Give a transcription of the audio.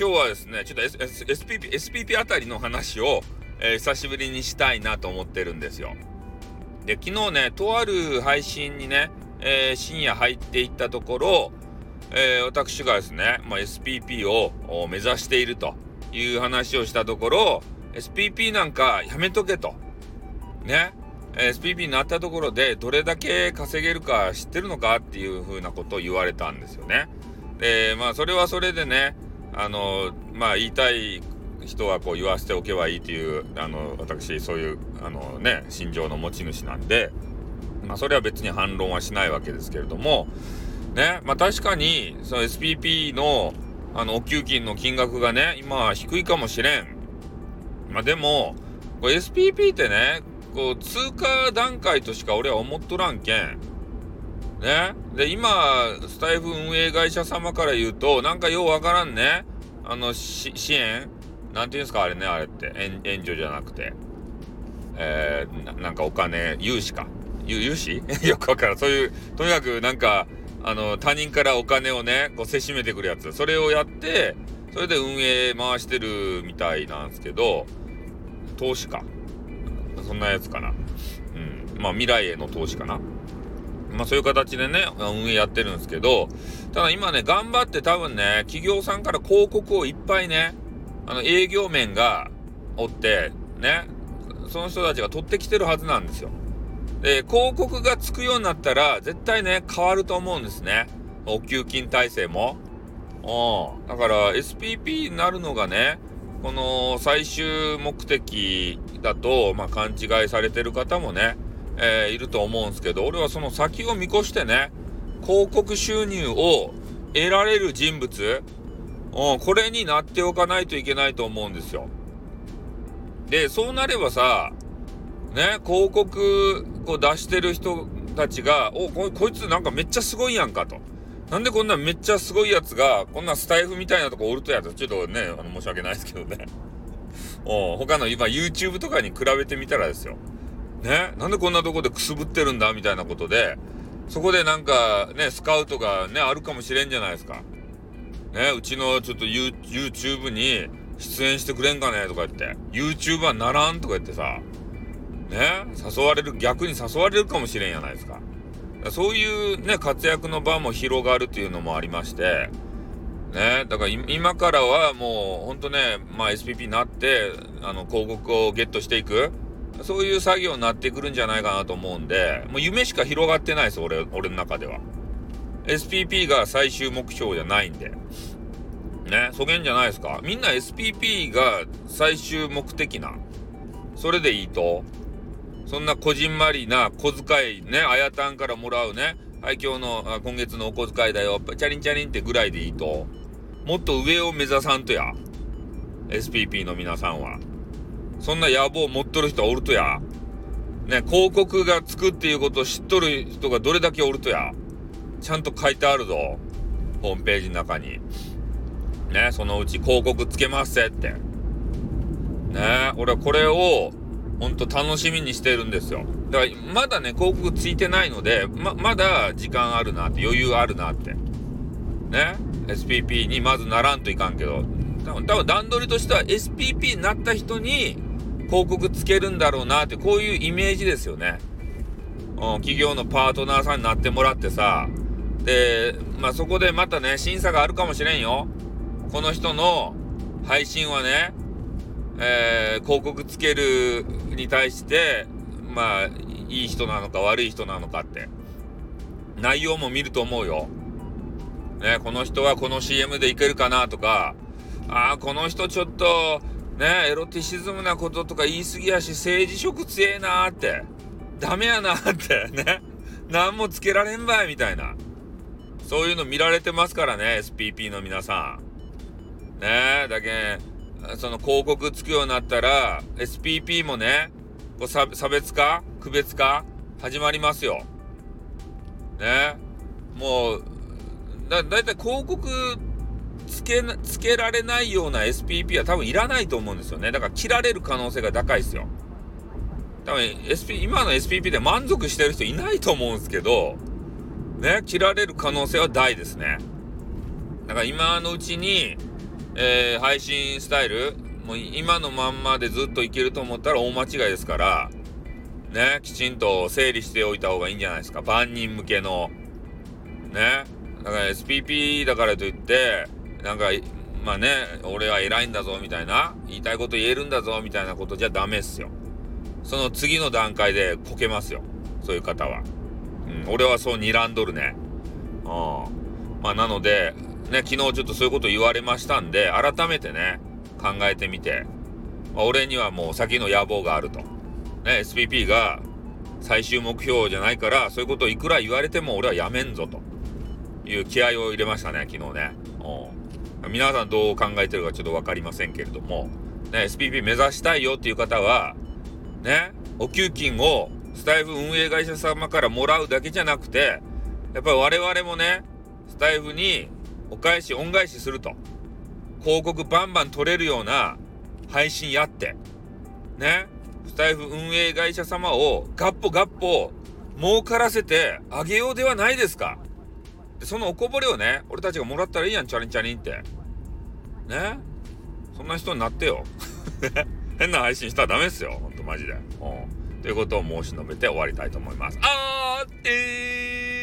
今日はですね、ちょっと、S、SPP、SPP あたりの話を、えー、久しぶりにしたいなと思ってるんですよ。で、昨日ね、とある配信にね、えー、深夜入っていったところ、えー、私がですね、まあ、SPP を目指しているという話をしたところ、SPP なんかやめとけと。ね。SPP になったところでどれだけ稼げるか知ってるのかっていうふうなことを言われたんですよね。で、まあそれはそれでね、あの、まあ言いたい人はこう言わせておけばいいという、あの、私そういう、あのね、心情の持ち主なんで、まあそれは別に反論はしないわけですけれども、ね、まあ確かに、その SPP の、あの、お給金の金額がね、今は低いかもしれん。まあでも、これ SPP ってね、こう、通過段階としか俺は思っとらんけん。ね。で、今、スタイフ運営会社様から言うと、なんかようわからんね。あの、支援？なんていうんですか、あれね、あれって。援助じゃなくて。えー、なんかお金、融資か。融資？よくわからん。そういう、とにかくなんか、あの、他人からお金をね、こう、せしめてくるやつ。それをやって、それで運営回してるみたいなんですけど、投資か。そんなやつかな。うん。まあ、未来への投資かな。まあそういう形でね、運営やってるんですけど、ただ今ね、頑張って多分ね、企業さんから広告をいっぱいね、あの営業面がおって、ね、その人たちが取ってきてるはずなんですよ。で、広告がつくようになったら、絶対ね、変わると思うんですね。お給金体制も。うん。だから SPP になるのがね、この最終目的だと、まあ、勘違いされてる方もね、えー、いると思うんですけど、俺はその先を見越してね、広告収入を得られる人物、うん、これになっておかないといけないと思うんですよ。で、そうなればさ、ね、広告こう出してる人たちが、おこ、こいつなんかめっちゃすごいやんかと。なんでこんなめっちゃすごいやつが、こんなスタイフみたいなとこおるとやと、ちょっとね、あの申し訳ないですけどね。お 他の今 YouTube とかに比べてみたらですよ。ね、なんでこんなとこでくすぶってるんだみたいなことで、そこでなんかね、スカウトがね、あるかもしれんじゃないですか。ね、うちのちょっと YouTube に出演してくれんかねとか言って、YouTuber ならんとか言ってさ、ね、誘われる、逆に誘われるかもしれんやないですか。そういうね、活躍の場も広がるというのもありまして、ね、だから今からはもうほんとね、まあ SPP になって、あの、広告をゲットしていく。そういう作業になってくるんじゃないかなと思うんで、もう夢しか広がってないです、俺、俺の中では。SPP が最終目標じゃないんで。ね、そげんじゃないですか。みんな SPP が最終目的な。それでいいと。そんなこじんまりな小遣いね、あやたんからもらうね。はい、今日の、今月のお小遣いだよ。チャリンチャリンってぐらいでいいと。もっと上を目指さんとや。SPP の皆さんは。そんな野望を持っとる人はおるとや。ね、広告がつくっていうことを知っとる人がどれだけおるとや。ちゃんと書いてあるぞ。ホームページの中に。ね、そのうち広告つけますって。ね、俺はこれを、ほんと楽しみにしてるんですよ。だから、まだね、広告ついてないので、ま、まだ時間あるなって、余裕あるなって。ね、SPP にまずならんといかんけど、多分、多分段取りとしては SPP になった人に、広告つけるんだろうなって、こういうイメージですよね。うん、企業のパートナーさんになってもらってさ、で、まあ、そこでまたね、審査があるかもしれんよ。この人の配信はね、えー、広告つけるに対して、まあ、いい人なのか悪い人なのかって。内容も見ると思うよ。ね、この人はこの CM でいけるかなとか、ああ、この人ちょっと、ね、エロティシズムなこととか言い過ぎやし、政治色強えなーって。ダメやなーってね。何もつけられんばいみたいな。そういうの見られてますからね、SPP の皆さん。ねだけその広告つくようになったら、SPP もね、こう差別化区別化始まりますよ。ねもう、だ、だいたい広告つけ、つけられないような SPP は多分いらないと思うんですよね。だから切られる可能性が高いですよ。多分 SP、今の SPP で満足してる人いないと思うんですけど、ね、切られる可能性は大ですね。だから今のうちに、えー、配信スタイル、もう今のまんまでずっといけると思ったら大間違いですから、ね、きちんと整理しておいた方がいいんじゃないですか。万人向けの。ね。だから SPP だからといって、なんか、まあね、俺は偉いんだぞみたいな、言いたいこと言えるんだぞみたいなことじゃダメっすよ。その次の段階でこけますよ。そういう方は。うん、俺はそう睨んどるね。うん。まあなので、ね、昨日ちょっとそういうこと言われましたんで、改めてね、考えてみて、まあ、俺にはもう先の野望があると。ね、SPP が最終目標じゃないから、そういうことをいくら言われても俺はやめんぞという気合を入れましたね、昨日ね。うん、皆さんどう考えてるかちょっと分かりませんけれども、ね、SPP 目指したいよっていう方は、ね、お給金をスタイフ運営会社様からもらうだけじゃなくて、やっぱり我々もね、スタイフにお返し、恩返しすると。広告バンバン取れるような配信やって、ね、スタイフ運営会社様をガッポガッポ儲からせてあげようではないですか。でそのおこぼれをね、俺たちがもらったらいいやん、チャリンチャリンって。ね？そんな人になってよ。変な配信したらダメですよ。ほんとマジで。うん。ということを申し述べて終わりたいと思います。あーってー